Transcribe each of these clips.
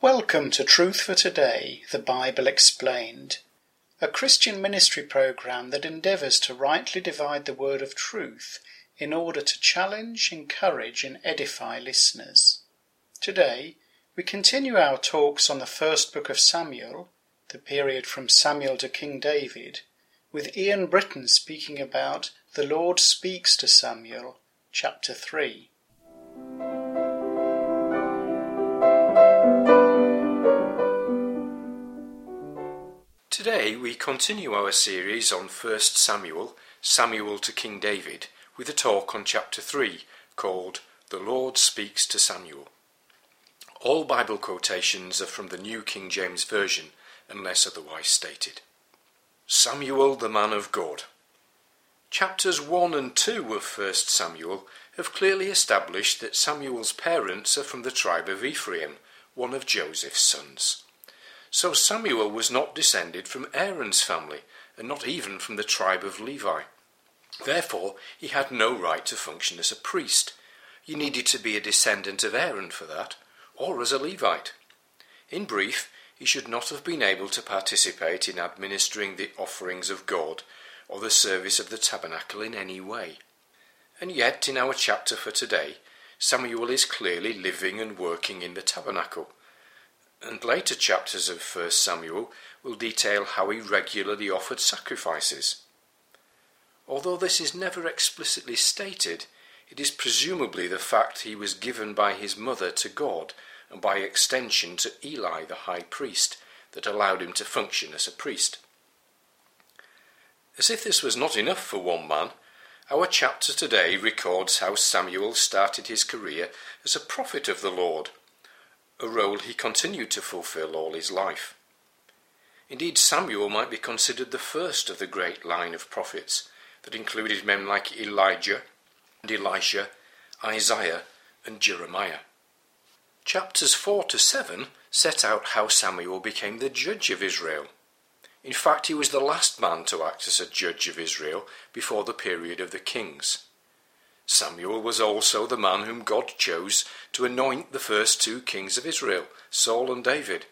Welcome to Truth for Today, the Bible Explained, a Christian ministry program that endeavors to rightly divide the word of truth in order to challenge, encourage, and edify listeners. Today, we continue our talks on the first book of Samuel, the period from Samuel to King David, with Ian Britton speaking about The Lord Speaks to Samuel, chapter 3. Today we continue our series on 1 Samuel, Samuel to King David, with a talk on chapter 3 called The Lord Speaks to Samuel. All Bible quotations are from the New King James Version, unless otherwise stated. Samuel the man of God. Chapters 1 and 2 of 1 Samuel have clearly established that Samuel's parents are from the tribe of Ephraim, one of Joseph's sons. So Samuel was not descended from Aaron's family, and not even from the tribe of Levi. Therefore, he had no right to function as a priest. You needed to be a descendant of Aaron for that, or as a Levite. In brief, he should not have been able to participate in administering the offerings of God or the service of the tabernacle in any way. And yet, in our chapter for today, Samuel is clearly living and working in the tabernacle and later chapters of 1 Samuel will detail how he regularly offered sacrifices. Although this is never explicitly stated, it is presumably the fact he was given by his mother to God and by extension to Eli the high priest that allowed him to function as a priest. As if this was not enough for one man, our chapter today records how Samuel started his career as a prophet of the Lord a role he continued to fulfill all his life. Indeed, Samuel might be considered the first of the great line of prophets that included men like Elijah and Elisha, Isaiah, and Jeremiah. Chapters 4 to 7 set out how Samuel became the judge of Israel. In fact, he was the last man to act as a judge of Israel before the period of the kings. Samuel was also the man whom God chose to anoint the first two kings of Israel, Saul and David.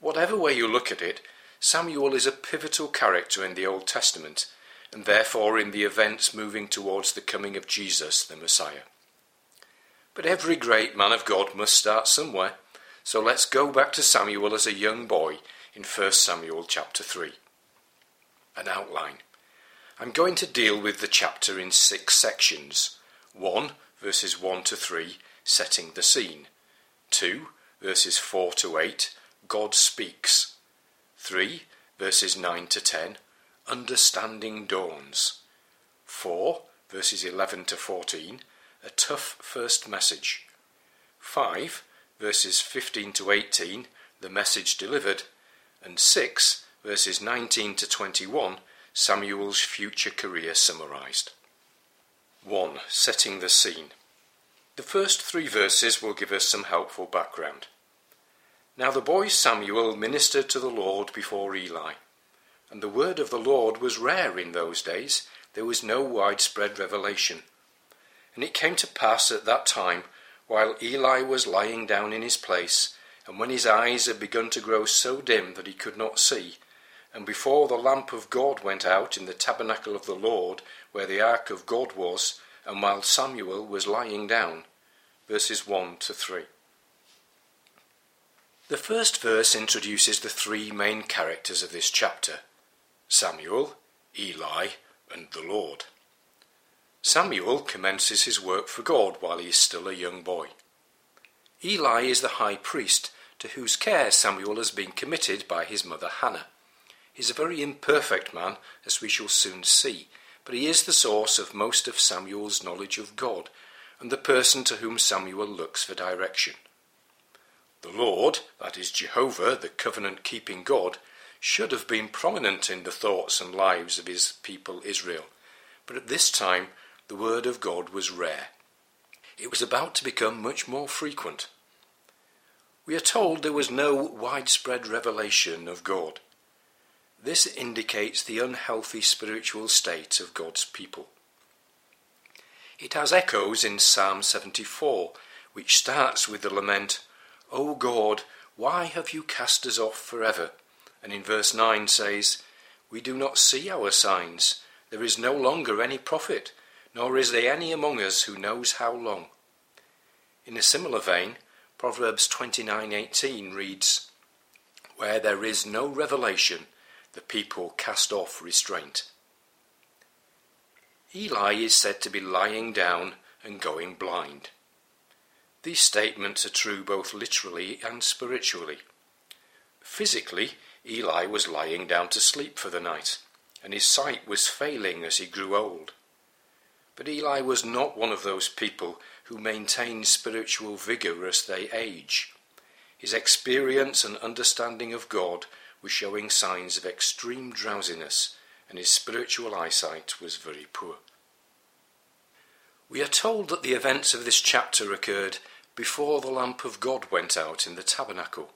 Whatever way you look at it, Samuel is a pivotal character in the Old Testament, and therefore in the events moving towards the coming of Jesus, the Messiah. But every great man of God must start somewhere, so let's go back to Samuel as a young boy in 1 Samuel chapter 3. An outline. I'm going to deal with the chapter in six sections. 1, verses 1 to 3, setting the scene. 2, verses 4 to 8, God speaks. 3, verses 9 to 10, understanding dawns. 4, verses 11 to 14, a tough first message. 5, verses 15 to 18, the message delivered. And 6, verses 19 to 21, Samuel's future career summarized. 1. Setting the scene. The first three verses will give us some helpful background. Now the boy Samuel ministered to the Lord before Eli, and the word of the Lord was rare in those days. There was no widespread revelation. And it came to pass at that time, while Eli was lying down in his place, and when his eyes had begun to grow so dim that he could not see, and before the lamp of God went out in the tabernacle of the Lord, where the ark of God was, and while Samuel was lying down. Verses 1 to 3. The first verse introduces the three main characters of this chapter Samuel, Eli, and the Lord. Samuel commences his work for God while he is still a young boy. Eli is the high priest to whose care Samuel has been committed by his mother Hannah. Is a very imperfect man, as we shall soon see, but he is the source of most of Samuel's knowledge of God, and the person to whom Samuel looks for direction. The Lord, that is Jehovah, the covenant keeping God, should have been prominent in the thoughts and lives of his people Israel, but at this time the word of God was rare. It was about to become much more frequent. We are told there was no widespread revelation of God. This indicates the unhealthy spiritual state of God's people. It has echoes in Psalm 74, which starts with the lament, O God, Why have you cast us off forever? And in verse 9 says, We do not see our signs. There is no longer any prophet, nor is there any among us who knows how long. In a similar vein, Proverbs 29:18 reads, Where there is no revelation, the people cast off restraint. Eli is said to be lying down and going blind. These statements are true both literally and spiritually. Physically, Eli was lying down to sleep for the night, and his sight was failing as he grew old. But Eli was not one of those people who maintain spiritual vigour as they age. His experience and understanding of God was showing signs of extreme drowsiness, and his spiritual eyesight was very poor. We are told that the events of this chapter occurred before the lamp of God went out in the tabernacle.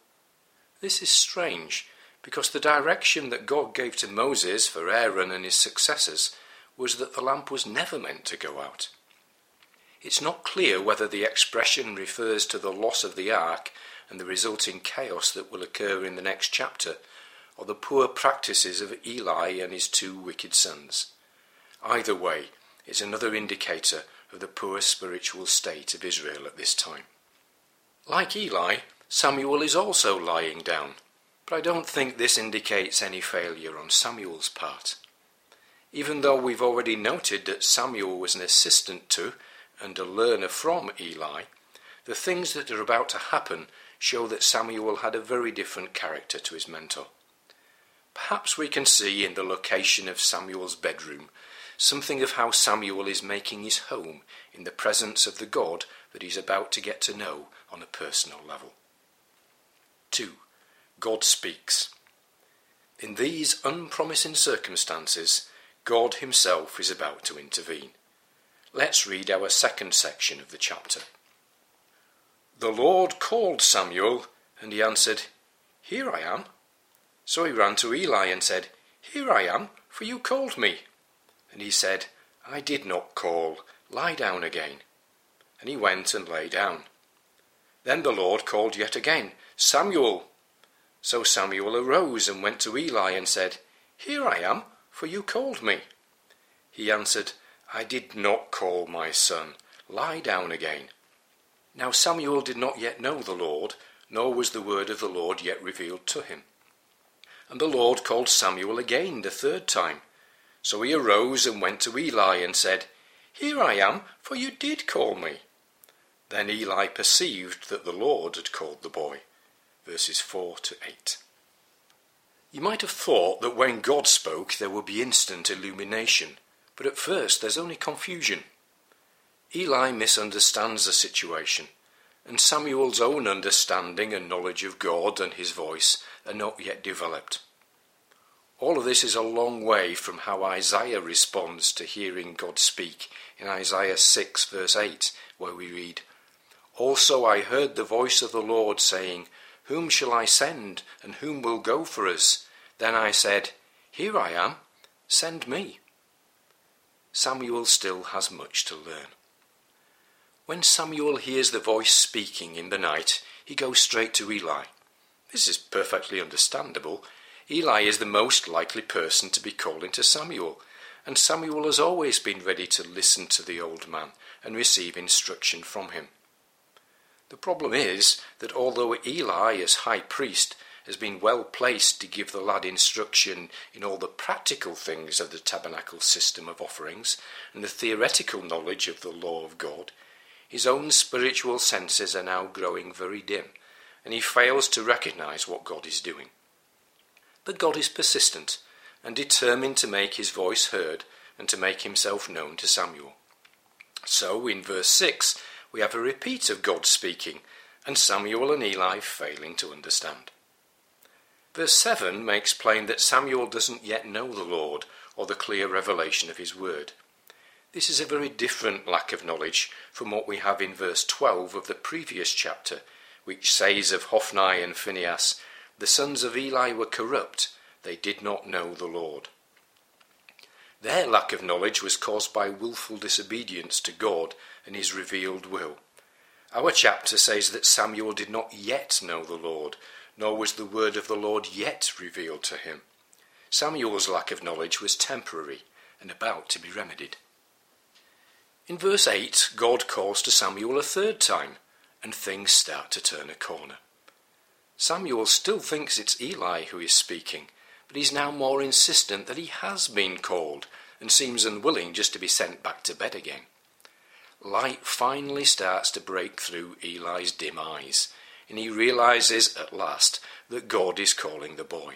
This is strange, because the direction that God gave to Moses for Aaron and his successors was that the lamp was never meant to go out. It's not clear whether the expression refers to the loss of the ark and the resulting chaos that will occur in the next chapter, or the poor practices of Eli and his two wicked sons. Either way, it's another indicator of the poor spiritual state of Israel at this time. Like Eli, Samuel is also lying down, but I don't think this indicates any failure on Samuel's part. Even though we've already noted that Samuel was an assistant to and a learner from Eli, the things that are about to happen show that Samuel had a very different character to his mentor. Perhaps we can see in the location of Samuel's bedroom something of how Samuel is making his home in the presence of the God that he's about to get to know on a personal level. 2. God speaks. In these unpromising circumstances, God Himself is about to intervene. Let's read our second section of the chapter. The Lord called Samuel, and he answered, Here I am. So he ran to Eli and said, Here I am, for you called me. And he said, I did not call. Lie down again. And he went and lay down. Then the Lord called yet again, Samuel. So Samuel arose and went to Eli and said, Here I am, for you called me. He answered, I did not call my son. Lie down again. Now Samuel did not yet know the Lord, nor was the word of the Lord yet revealed to him. And the Lord called Samuel again the third time. So he arose and went to Eli and said, Here I am, for you did call me. Then Eli perceived that the Lord had called the boy. Verses 4 to 8. You might have thought that when God spoke there would be instant illumination, but at first there's only confusion. Eli misunderstands the situation, and Samuel's own understanding and knowledge of God and his voice are not yet developed. All of this is a long way from how Isaiah responds to hearing God speak in Isaiah 6, verse 8, where we read, Also I heard the voice of the Lord saying, Whom shall I send, and whom will go for us? Then I said, Here I am, send me. Samuel still has much to learn. When Samuel hears the voice speaking in the night, he goes straight to Eli. This is perfectly understandable Eli is the most likely person to be calling to Samuel, and Samuel has always been ready to listen to the old man and receive instruction from him. The problem is that although Eli, as high priest, has been well placed to give the lad instruction in all the practical things of the tabernacle system of offerings and the theoretical knowledge of the law of God, his own spiritual senses are now growing very dim, and he fails to recognize what God is doing. But God is persistent and determined to make his voice heard and to make himself known to Samuel. So, in verse 6, we have a repeat of God speaking and Samuel and Eli failing to understand. Verse 7 makes plain that Samuel doesn't yet know the Lord or the clear revelation of his word. This is a very different lack of knowledge from what we have in verse 12 of the previous chapter, which says of Hophni and Phinehas the sons of Eli were corrupt, they did not know the Lord. Their lack of knowledge was caused by wilful disobedience to God and his revealed will. Our chapter says that Samuel did not yet know the Lord, nor was the word of the Lord yet revealed to him. Samuel's lack of knowledge was temporary and about to be remedied. In verse 8, God calls to Samuel a third time, and things start to turn a corner. Samuel still thinks it's Eli who is speaking, but he's now more insistent that he has been called and seems unwilling just to be sent back to bed again. Light finally starts to break through Eli's dim eyes, and he realizes at last that God is calling the boy.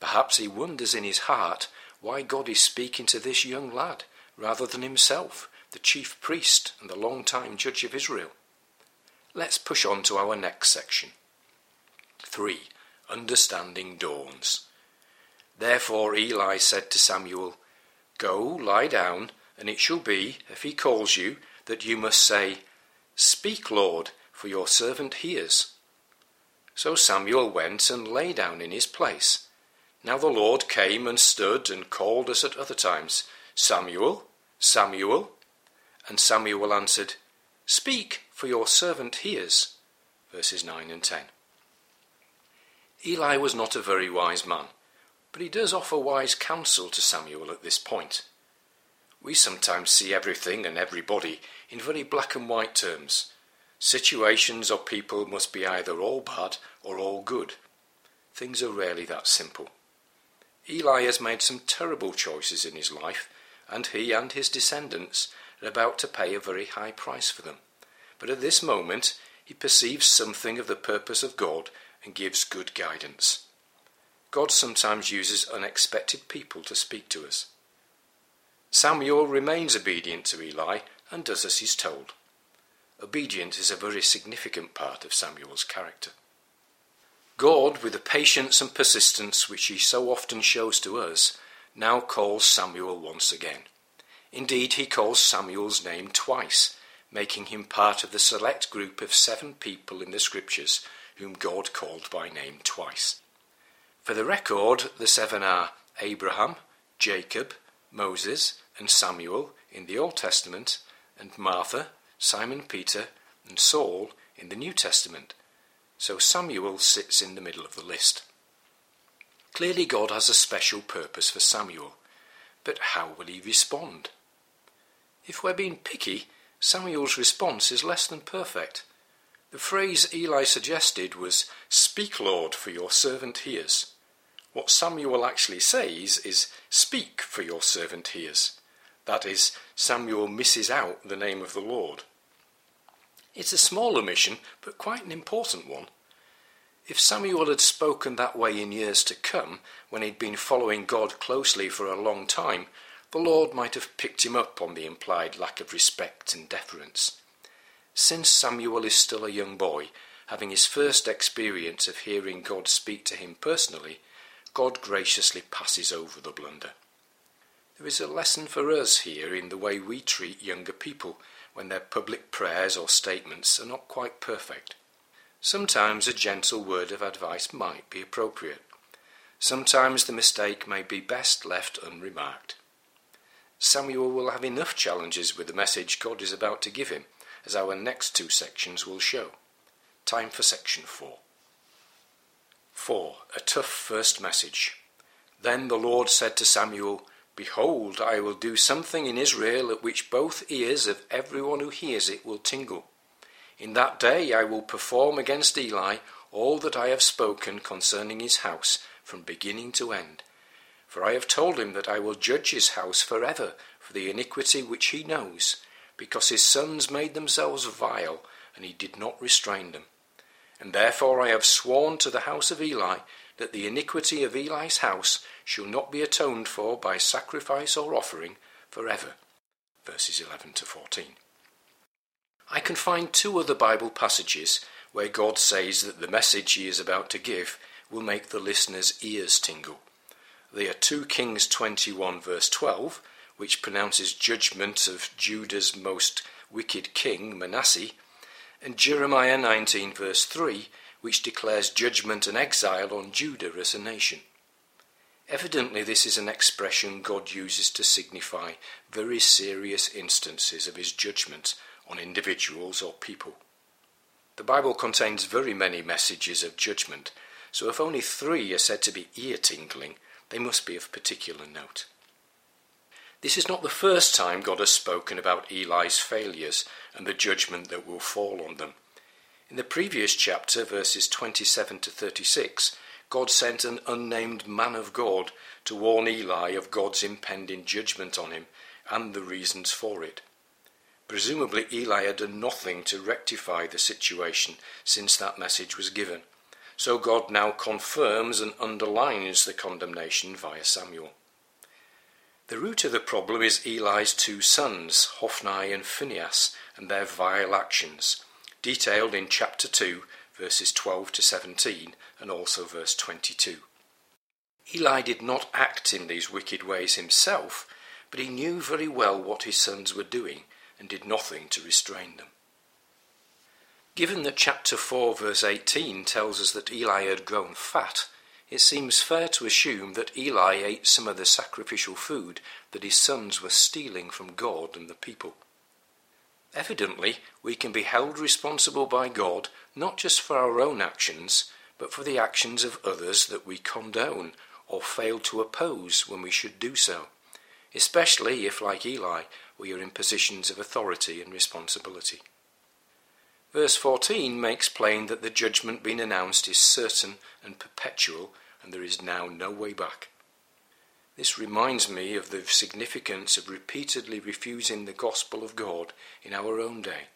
Perhaps he wonders in his heart why God is speaking to this young lad rather than himself, the chief priest and the long-time judge of Israel. Let's push on to our next section. 3. Understanding dawns. Therefore Eli said to Samuel, Go, lie down, and it shall be, if he calls you, that you must say, Speak, Lord, for your servant hears. So Samuel went and lay down in his place. Now the Lord came and stood and called us at other times, Samuel, Samuel. And Samuel answered, Speak, for your servant hears. Verses 9 and 10. Eli was not a very wise man, but he does offer wise counsel to Samuel at this point. We sometimes see everything and everybody in very black and white terms. Situations or people must be either all bad or all good. Things are rarely that simple. Eli has made some terrible choices in his life, and he and his descendants are about to pay a very high price for them. But at this moment, he perceives something of the purpose of God and gives good guidance. God sometimes uses unexpected people to speak to us. Samuel remains obedient to Eli and does as he's told. Obedience is a very significant part of Samuel's character. God, with the patience and persistence which he so often shows to us, now calls Samuel once again. Indeed, he calls Samuel's name twice, making him part of the select group of seven people in the Scriptures whom God called by name twice. For the record, the seven are Abraham, Jacob, Moses, and Samuel in the Old Testament, and Martha, Simon Peter, and Saul in the New Testament. So Samuel sits in the middle of the list. Clearly, God has a special purpose for Samuel, but how will he respond? If we're being picky, Samuel's response is less than perfect. The phrase Eli suggested was, Speak, Lord, for your servant hears. What Samuel actually says is, Speak, for your servant hears. That is, Samuel misses out the name of the Lord. It's a small omission, but quite an important one. If Samuel had spoken that way in years to come, when he'd been following God closely for a long time, the Lord might have picked him up on the implied lack of respect and deference. Since Samuel is still a young boy, having his first experience of hearing God speak to him personally, God graciously passes over the blunder. There is a lesson for us here in the way we treat younger people when their public prayers or statements are not quite perfect. Sometimes a gentle word of advice might be appropriate. Sometimes the mistake may be best left unremarked. Samuel will have enough challenges with the message God is about to give him as our next two sections will show. Time for section 4. 4. A tough first message. Then the Lord said to Samuel, Behold, I will do something in Israel at which both ears of everyone who hears it will tingle. In that day I will perform against Eli all that I have spoken concerning his house from beginning to end. For I have told him that I will judge his house forever for the iniquity which he knows, because his sons made themselves vile, and he did not restrain them. And therefore I have sworn to the house of Eli that the iniquity of Eli's house shall not be atoned for by sacrifice or offering forever. Verses 11 to 14. I can find two other Bible passages where God says that the message he is about to give will make the listener's ears tingle. They are 2 Kings 21, verse 12, which pronounces judgment of Judah's most wicked king, Manasseh, and Jeremiah 19, verse 3, which declares judgment and exile on Judah as a nation. Evidently, this is an expression God uses to signify very serious instances of his judgment on individuals or people. The Bible contains very many messages of judgment, so if only three are said to be ear tingling, they must be of particular note. This is not the first time God has spoken about Eli's failures and the judgment that will fall on them. In the previous chapter, verses 27 to 36, God sent an unnamed man of God to warn Eli of God's impending judgment on him and the reasons for it. Presumably, Eli had done nothing to rectify the situation since that message was given. So God now confirms and underlines the condemnation via Samuel. The root of the problem is Eli's two sons, Hophni and Phinehas, and their vile actions, detailed in chapter 2, verses 12 to 17, and also verse 22. Eli did not act in these wicked ways himself, but he knew very well what his sons were doing and did nothing to restrain them. Given that chapter 4, verse 18 tells us that Eli had grown fat, it seems fair to assume that Eli ate some of the sacrificial food that his sons were stealing from God and the people. Evidently, we can be held responsible by God not just for our own actions, but for the actions of others that we condone or fail to oppose when we should do so, especially if, like Eli, we are in positions of authority and responsibility. Verse 14 makes plain that the judgment being announced is certain and perpetual, and there is now no way back. This reminds me of the significance of repeatedly refusing the gospel of God in our own day.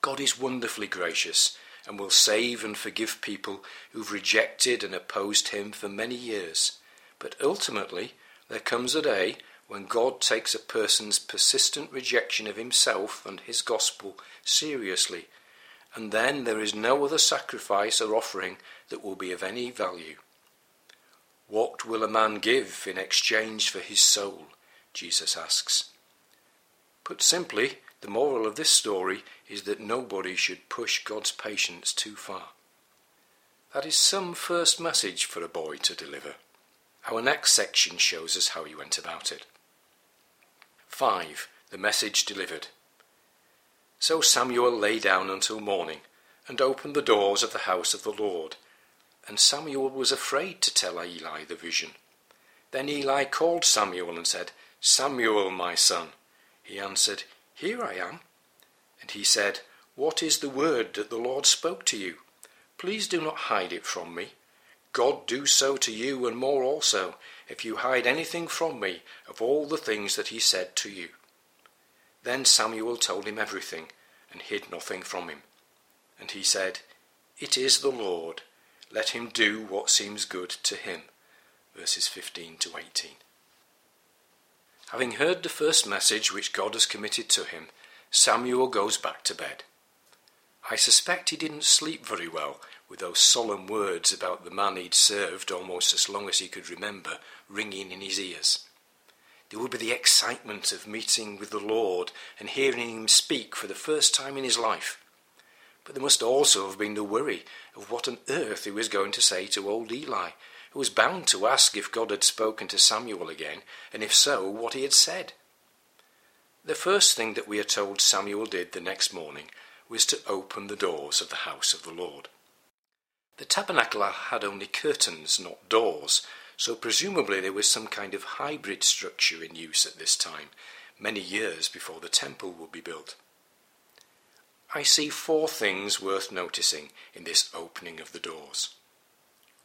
God is wonderfully gracious and will save and forgive people who've rejected and opposed him for many years. But ultimately, there comes a day when God takes a person's persistent rejection of himself and his gospel seriously, and then there is no other sacrifice or offering that will be of any value. What will a man give in exchange for his soul? Jesus asks. Put simply, the moral of this story is that nobody should push God's patience too far. That is some first message for a boy to deliver. Our next section shows us how he went about it. 5. The message delivered. So Samuel lay down until morning, and opened the doors of the house of the Lord. And Samuel was afraid to tell Eli the vision. Then Eli called Samuel and said, Samuel, my son. He answered, Here I am. And he said, What is the word that the Lord spoke to you? Please do not hide it from me. God do so to you and more also, if you hide anything from me of all the things that he said to you. Then Samuel told him everything, and hid nothing from him. And he said, It is the Lord. Let him do what seems good to him. Verses 15 to 18. Having heard the first message which God has committed to him, Samuel goes back to bed. I suspect he didn't sleep very well with those solemn words about the man he'd served almost as long as he could remember ringing in his ears. There would be the excitement of meeting with the Lord and hearing him speak for the first time in his life. But there must also have been the worry of what on earth he was going to say to old Eli, who was bound to ask if God had spoken to Samuel again, and if so, what he had said. The first thing that we are told Samuel did the next morning was to open the doors of the house of the Lord. The tabernacle had only curtains, not doors, so presumably there was some kind of hybrid structure in use at this time, many years before the temple would be built. I see four things worth noticing in this opening of the doors.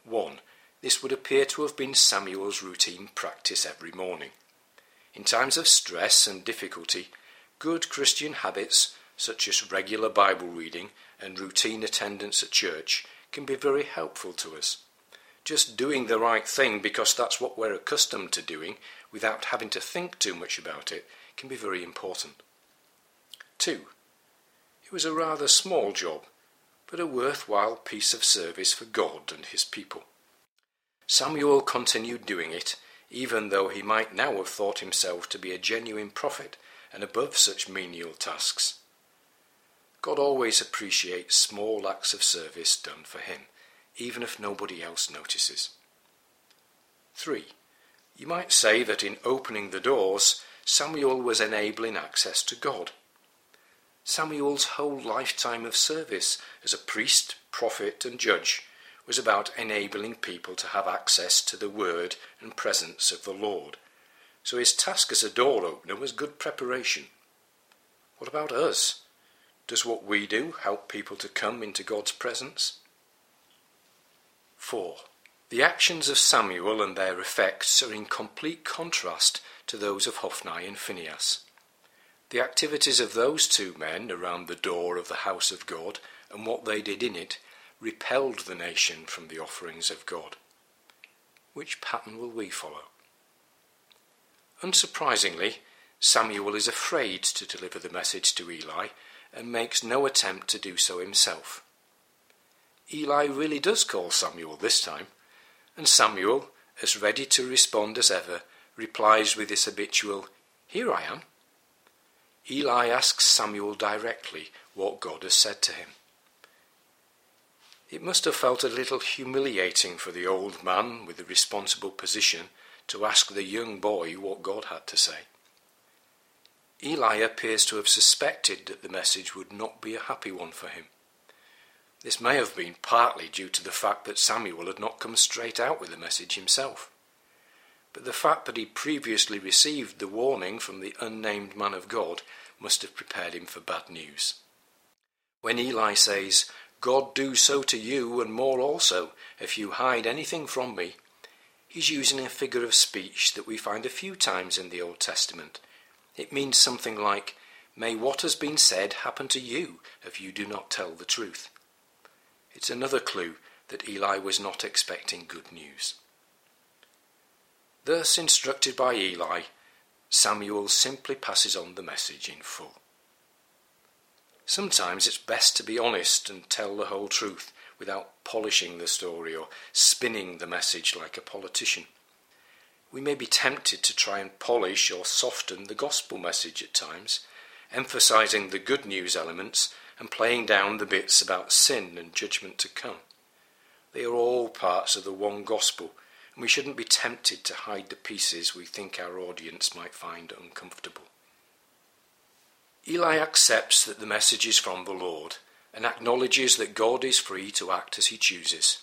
One, this would appear to have been Samuel's routine practice every morning. In times of stress and difficulty, good Christian habits, such as regular Bible reading and routine attendance at church, can be very helpful to us. Just doing the right thing because that's what we're accustomed to doing without having to think too much about it can be very important. 2. It was a rather small job, but a worthwhile piece of service for God and his people. Samuel continued doing it, even though he might now have thought himself to be a genuine prophet and above such menial tasks. God always appreciates small acts of service done for him, even if nobody else notices. 3. You might say that in opening the doors, Samuel was enabling access to God. Samuel's whole lifetime of service as a priest, prophet, and judge was about enabling people to have access to the word and presence of the Lord. So his task as a door opener was good preparation. What about us? Does what we do help people to come into God's presence? 4. The actions of Samuel and their effects are in complete contrast to those of Hophni and Phinehas. The activities of those two men around the door of the house of God and what they did in it repelled the nation from the offerings of God. Which pattern will we follow? Unsurprisingly, Samuel is afraid to deliver the message to Eli and makes no attempt to do so himself. Eli really does call Samuel this time, and Samuel, as ready to respond as ever, replies with his habitual, Here I am. Eli asks Samuel directly what God has said to him. It must have felt a little humiliating for the old man with the responsible position to ask the young boy what God had to say. Eli appears to have suspected that the message would not be a happy one for him. This may have been partly due to the fact that Samuel had not come straight out with the message himself. But the fact that he previously received the warning from the unnamed man of God must have prepared him for bad news. When Eli says, God do so to you and more also, if you hide anything from me. He's using a figure of speech that we find a few times in the Old Testament. It means something like, May what has been said happen to you if you do not tell the truth. It's another clue that Eli was not expecting good news. Thus instructed by Eli, Samuel simply passes on the message in full. Sometimes it's best to be honest and tell the whole truth without polishing the story or spinning the message like a politician. We may be tempted to try and polish or soften the gospel message at times, emphasizing the good news elements and playing down the bits about sin and judgment to come. They are all parts of the one gospel, and we shouldn't be tempted to hide the pieces we think our audience might find uncomfortable. Eli accepts that the message is from the Lord and acknowledges that God is free to act as he chooses.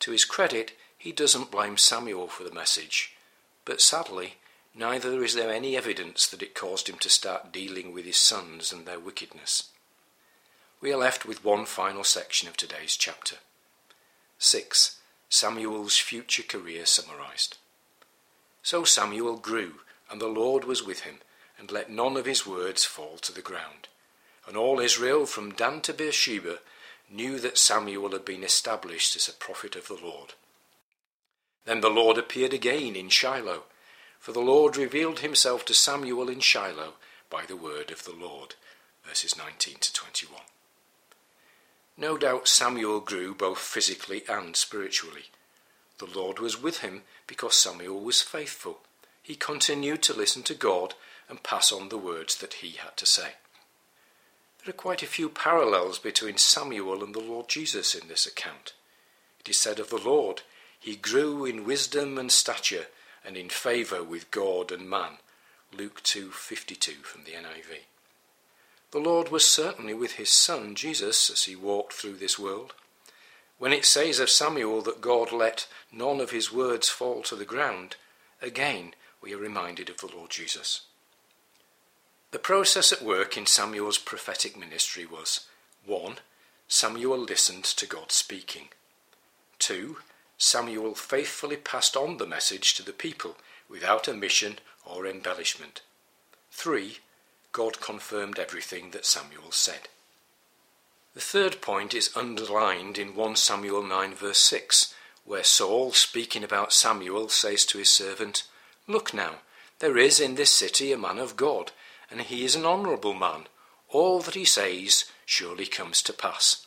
To his credit, he doesn't blame Samuel for the message, but sadly, neither is there any evidence that it caused him to start dealing with his sons and their wickedness. We are left with one final section of today's chapter. 6. Samuel's future career summarized. So Samuel grew, and the Lord was with him and let none of his words fall to the ground. And all Israel, from Dan to Beersheba, knew that Samuel had been established as a prophet of the Lord. Then the Lord appeared again in Shiloh, for the Lord revealed himself to Samuel in Shiloh by the word of the Lord. Verses 19 to 21. No doubt Samuel grew both physically and spiritually. The Lord was with him because Samuel was faithful. He continued to listen to God and pass on the words that he had to say. There are quite a few parallels between Samuel and the Lord Jesus in this account. It is said of the Lord, He grew in wisdom and stature and in favour with God and man. Luke 2:52 from the NIV. The Lord was certainly with his son Jesus as he walked through this world. When it says of Samuel that God let none of his words fall to the ground, again we are reminded of the Lord Jesus. The process at work in Samuel's prophetic ministry was 1. Samuel listened to God speaking. 2. Samuel faithfully passed on the message to the people without omission or embellishment. 3. God confirmed everything that Samuel said. The third point is underlined in 1 Samuel 9, verse 6, where Saul, speaking about Samuel, says to his servant, Look now, there is in this city a man of God and he is an honourable man. All that he says surely comes to pass.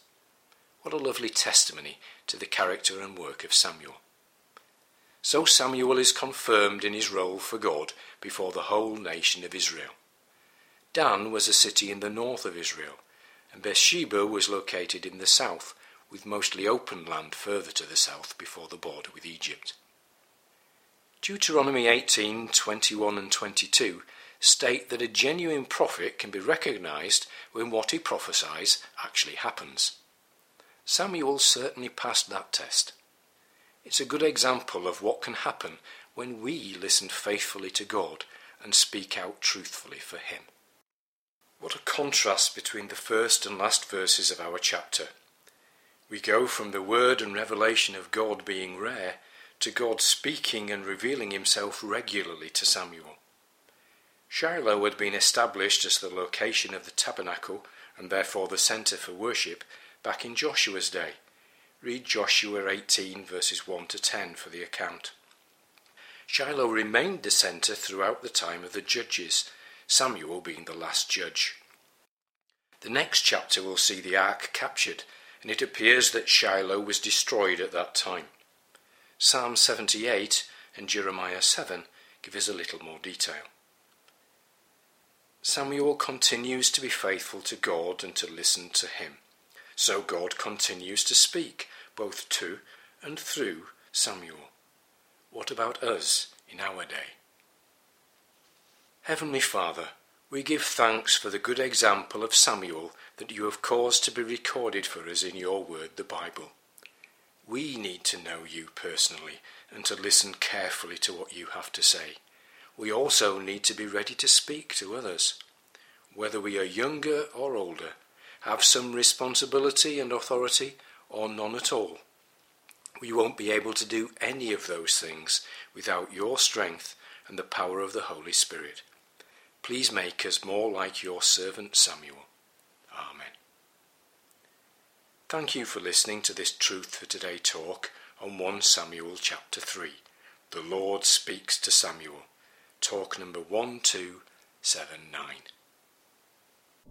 What a lovely testimony to the character and work of Samuel. So Samuel is confirmed in his role for God before the whole nation of Israel. Dan was a city in the north of Israel, and Beersheba was located in the south, with mostly open land further to the south before the border with Egypt. Deuteronomy 18, 21 and 22 state that a genuine prophet can be recognized when what he prophesies actually happens. Samuel certainly passed that test. It's a good example of what can happen when we listen faithfully to God and speak out truthfully for Him. What a contrast between the first and last verses of our chapter. We go from the word and revelation of God being rare to God speaking and revealing himself regularly to Samuel. Shiloh had been established as the location of the tabernacle and therefore the centre for worship back in Joshua's day. Read Joshua 18 verses 1 to 10 for the account. Shiloh remained the centre throughout the time of the judges, Samuel being the last judge. The next chapter will see the ark captured, and it appears that Shiloh was destroyed at that time. Psalm 78 and Jeremiah 7 give us a little more detail. Samuel continues to be faithful to God and to listen to him. So God continues to speak, both to and through Samuel. What about us in our day? Heavenly Father, we give thanks for the good example of Samuel that you have caused to be recorded for us in your word, the Bible. We need to know you personally and to listen carefully to what you have to say. We also need to be ready to speak to others. Whether we are younger or older, have some responsibility and authority, or none at all. We won't be able to do any of those things without your strength and the power of the Holy Spirit. Please make us more like your servant Samuel. Amen. Thank you for listening to this Truth for Today talk on 1 Samuel chapter 3. The Lord speaks to Samuel. Talk number 1279.